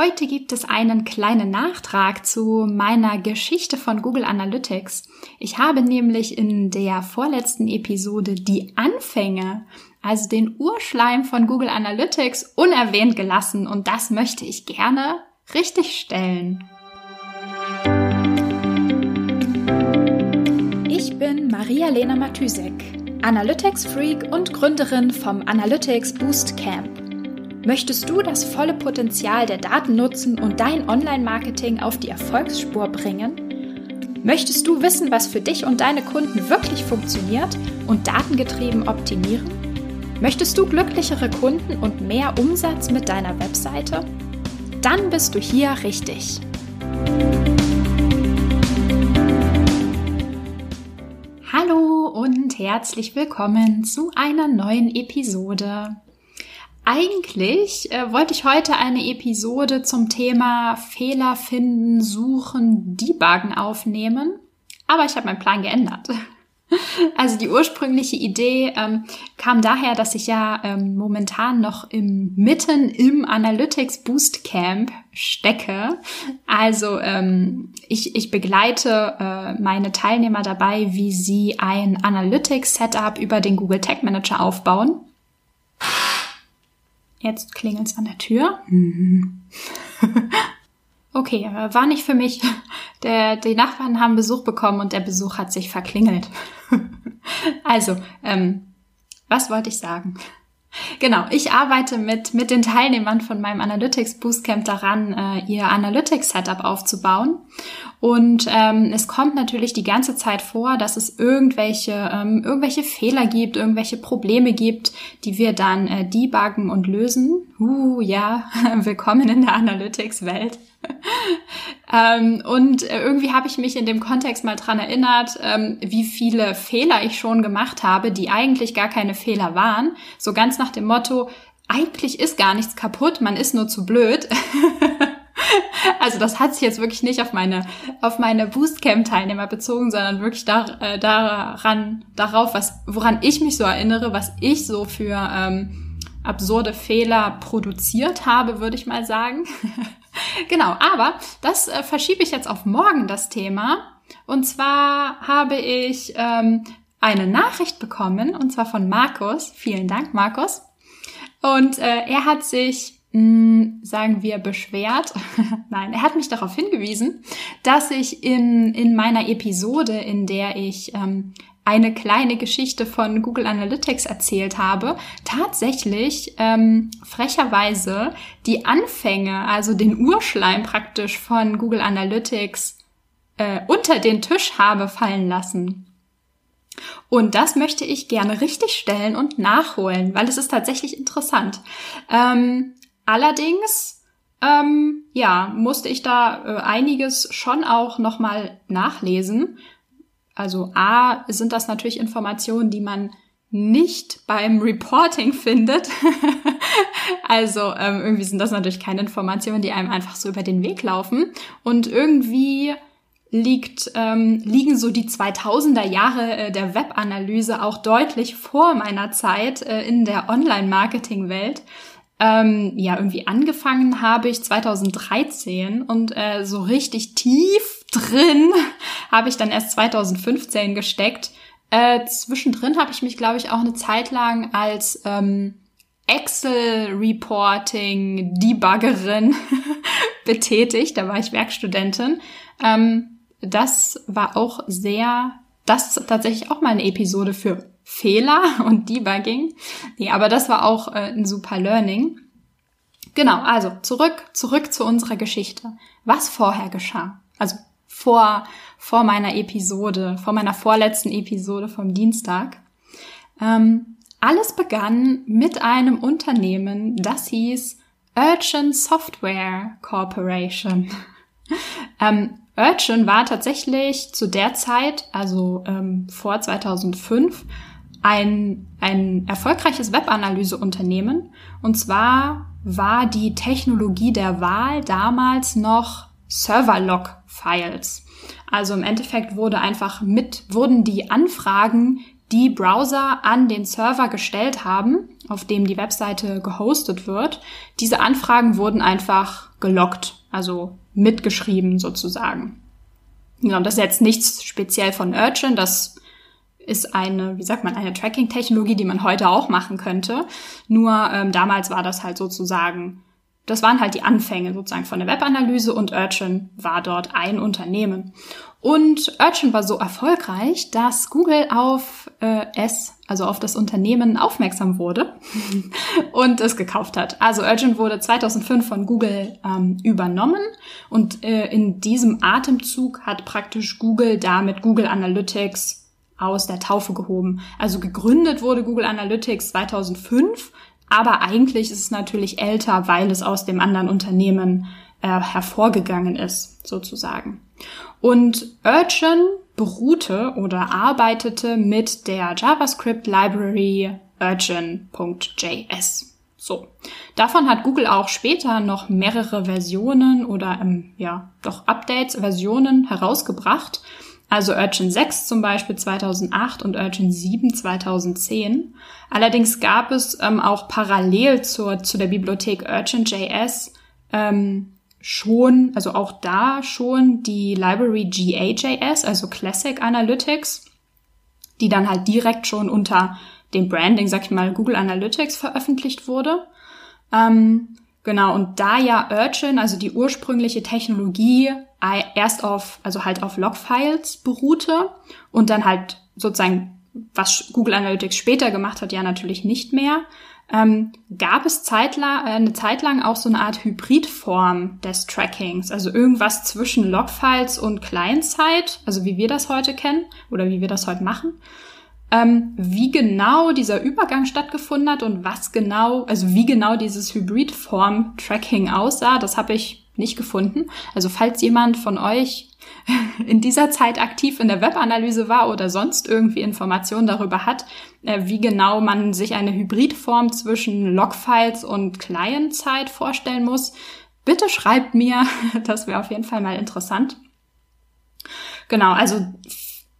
Heute gibt es einen kleinen Nachtrag zu meiner Geschichte von Google Analytics. Ich habe nämlich in der vorletzten Episode die Anfänge, also den Urschleim von Google Analytics, unerwähnt gelassen und das möchte ich gerne richtig stellen. Ich bin Maria-Lena Matysek, Analytics-Freak und Gründerin vom Analytics Boost Camp. Möchtest du das volle Potenzial der Daten nutzen und dein Online-Marketing auf die Erfolgsspur bringen? Möchtest du wissen, was für dich und deine Kunden wirklich funktioniert und datengetrieben optimieren? Möchtest du glücklichere Kunden und mehr Umsatz mit deiner Webseite? Dann bist du hier richtig. Hallo und herzlich willkommen zu einer neuen Episode eigentlich äh, wollte ich heute eine Episode zum Thema Fehler finden, suchen, debuggen aufnehmen, aber ich habe meinen Plan geändert. Also die ursprüngliche Idee ähm, kam daher, dass ich ja ähm, momentan noch im mitten im Analytics Boost Camp stecke. Also ähm, ich, ich begleite äh, meine Teilnehmer dabei, wie sie ein Analytics Setup über den Google Tag Manager aufbauen. Jetzt klingelt's an der Tür. Mhm. okay, war nicht für mich. Der, die Nachbarn haben Besuch bekommen und der Besuch hat sich verklingelt. also, ähm, was wollte ich sagen? Genau, ich arbeite mit, mit den Teilnehmern von meinem Analytics Boostcamp daran, äh, ihr Analytics Setup aufzubauen. Und ähm, es kommt natürlich die ganze Zeit vor, dass es irgendwelche, ähm, irgendwelche Fehler gibt, irgendwelche Probleme gibt, die wir dann äh, debuggen und lösen. Uh, ja, willkommen in der Analytics-Welt. ähm, und äh, irgendwie habe ich mich in dem Kontext mal dran erinnert, ähm, wie viele Fehler ich schon gemacht habe, die eigentlich gar keine Fehler waren. So ganz nach dem Motto, eigentlich ist gar nichts kaputt, man ist nur zu blöd. also das hat sich jetzt wirklich nicht auf meine, auf meine Boostcamp-Teilnehmer bezogen, sondern wirklich da, äh, daran, darauf, was, woran ich mich so erinnere, was ich so für ähm, absurde Fehler produziert habe, würde ich mal sagen. genau, aber das äh, verschiebe ich jetzt auf morgen, das Thema. Und zwar habe ich ähm, eine Nachricht bekommen, und zwar von Markus. Vielen Dank, Markus. Und äh, er hat sich sagen wir, beschwert. Nein, er hat mich darauf hingewiesen, dass ich in, in meiner Episode, in der ich ähm, eine kleine Geschichte von Google Analytics erzählt habe, tatsächlich ähm, frecherweise die Anfänge, also den Urschleim praktisch von Google Analytics äh, unter den Tisch habe fallen lassen. Und das möchte ich gerne richtigstellen und nachholen, weil es ist tatsächlich interessant. Ähm, allerdings, ähm, ja, musste ich da äh, einiges schon auch nochmal nachlesen. Also A, sind das natürlich Informationen, die man nicht beim Reporting findet. also ähm, irgendwie sind das natürlich keine Informationen, die einem einfach so über den Weg laufen. Und irgendwie liegt, ähm, liegen so die 2000er Jahre äh, der Webanalyse auch deutlich vor meiner Zeit äh, in der Online-Marketing-Welt. Ähm, ja, irgendwie angefangen habe ich 2013 und äh, so richtig tief drin habe ich dann erst 2015 gesteckt. Äh, zwischendrin habe ich mich, glaube ich, auch eine Zeit lang als ähm, Excel-Reporting, Debuggerin betätigt. Da war ich Werkstudentin. Ähm, das war auch sehr, das ist tatsächlich auch mal eine Episode für Fehler und Debugging. Nee, aber das war auch äh, ein super Learning. Genau, also zurück, zurück zu unserer Geschichte. Was vorher geschah? Also vor, vor meiner Episode, vor meiner vorletzten Episode vom Dienstag. Ähm, alles begann mit einem Unternehmen, das hieß Urchin Software Corporation. ähm, Urchin war tatsächlich zu der Zeit, also ähm, vor 2005, ein, ein erfolgreiches Webanalyseunternehmen. Und zwar war die Technologie der Wahl damals noch Server-Log-Files. Also im Endeffekt wurde einfach mit, wurden die Anfragen die Browser an den Server gestellt haben, auf dem die Webseite gehostet wird. Diese Anfragen wurden einfach gelockt, also mitgeschrieben sozusagen. Ja, das ist jetzt nichts speziell von Urchin, das ist eine, wie sagt man, eine Tracking-Technologie, die man heute auch machen könnte. Nur ähm, damals war das halt sozusagen, das waren halt die Anfänge sozusagen von der Webanalyse und Urchin war dort ein Unternehmen. Und Urchin war so erfolgreich, dass Google auf äh, es, also auf das Unternehmen, aufmerksam wurde und es gekauft hat. Also Urchin wurde 2005 von Google ähm, übernommen und äh, in diesem Atemzug hat praktisch Google damit Google Analytics aus der Taufe gehoben. Also gegründet wurde Google Analytics 2005, aber eigentlich ist es natürlich älter, weil es aus dem anderen Unternehmen äh, hervorgegangen ist, sozusagen. Und Urchin beruhte oder arbeitete mit der JavaScript Library urchin.js. So. Davon hat Google auch später noch mehrere Versionen oder ähm, ja, doch Updates, Versionen herausgebracht. Also Urchin 6 zum Beispiel 2008 und Urchin 7 2010. Allerdings gab es ähm, auch parallel zur, zu der Bibliothek Urchin.js ähm, schon, also auch da schon die Library GAJS, also Classic Analytics, die dann halt direkt schon unter dem Branding, sag ich mal, Google Analytics veröffentlicht wurde. Ähm, genau, und da ja Urchin, also die ursprüngliche Technologie, erst auf, also halt auf Logfiles beruhte und dann halt sozusagen, was Google Analytics später gemacht hat, ja natürlich nicht mehr, ähm, gab es zeitlang, äh, eine Zeit lang auch so eine Art Hybridform des Trackings, also irgendwas zwischen Logfiles und Client-Side, also wie wir das heute kennen oder wie wir das heute machen. Ähm, wie genau dieser Übergang stattgefunden hat und was genau, also wie genau dieses Hybridform-Tracking aussah, das habe ich nicht gefunden. Also falls jemand von euch in dieser Zeit aktiv in der Webanalyse war oder sonst irgendwie Informationen darüber hat, äh, wie genau man sich eine Hybridform zwischen Logfiles und Client-Side vorstellen muss, bitte schreibt mir. Das wäre auf jeden Fall mal interessant. Genau, also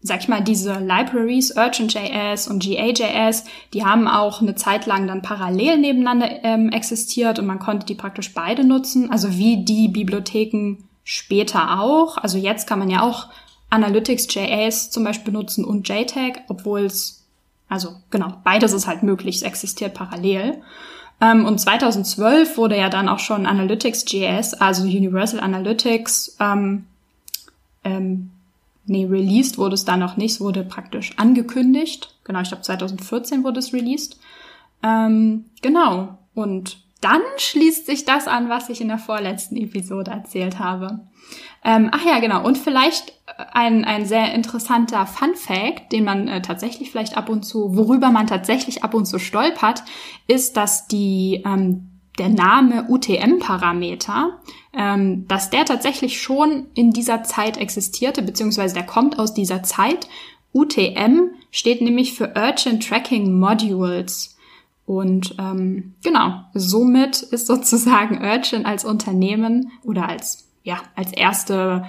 sag ich mal, diese Libraries, Urchin.js und GA.js, die haben auch eine Zeit lang dann parallel nebeneinander ähm, existiert und man konnte die praktisch beide nutzen, also wie die Bibliotheken später auch. Also jetzt kann man ja auch Analytics.js zum Beispiel nutzen und JTAG, obwohl es, also genau, beides ist halt möglich, es existiert parallel. Ähm, und 2012 wurde ja dann auch schon Analytics.js, also Universal Analytics, ähm, ähm, nee, released wurde es da noch nicht, es wurde praktisch angekündigt. Genau, ich glaube 2014 wurde es released. Ähm, genau, und dann schließt sich das an, was ich in der vorletzten Episode erzählt habe. Ähm, ach ja, genau. Und vielleicht ein, ein sehr interessanter Fun Fact, den man äh, tatsächlich vielleicht ab und zu, worüber man tatsächlich ab und zu stolpert, ist, dass die, ähm, der Name UTM-Parameter, ähm, dass der tatsächlich schon in dieser Zeit existierte, beziehungsweise der kommt aus dieser Zeit. UTM steht nämlich für Urgent Tracking Modules. Und ähm, genau, somit ist sozusagen Urchin als Unternehmen oder als ja als erste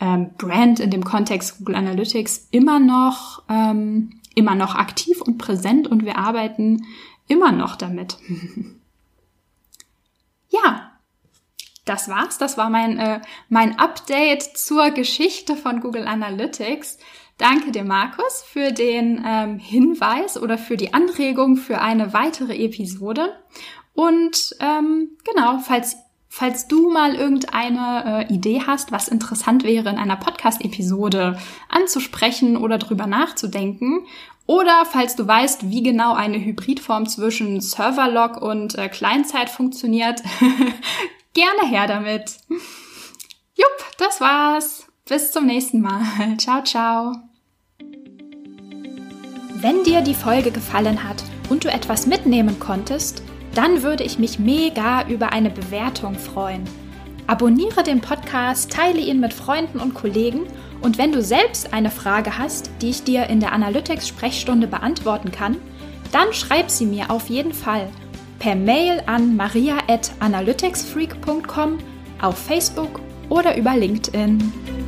ähm, Brand in dem Kontext Google Analytics immer noch ähm, immer noch aktiv und präsent und wir arbeiten immer noch damit. ja, das war's. Das war mein äh, mein Update zur Geschichte von Google Analytics. Danke dir, Markus, für den ähm, Hinweis oder für die Anregung für eine weitere Episode. Und ähm, genau, falls Falls du mal irgendeine äh, Idee hast, was interessant wäre, in einer Podcast-Episode anzusprechen oder drüber nachzudenken, oder falls du weißt, wie genau eine Hybridform zwischen Serverlog und äh, Client-Side funktioniert, gerne her damit. Jupp, das war's. Bis zum nächsten Mal. Ciao, ciao. Wenn dir die Folge gefallen hat und du etwas mitnehmen konntest, dann würde ich mich mega über eine Bewertung freuen. Abonniere den Podcast, teile ihn mit Freunden und Kollegen und wenn du selbst eine Frage hast, die ich dir in der Analytics-Sprechstunde beantworten kann, dann schreib sie mir auf jeden Fall per Mail an maria.analyticsfreak.com, auf Facebook oder über LinkedIn.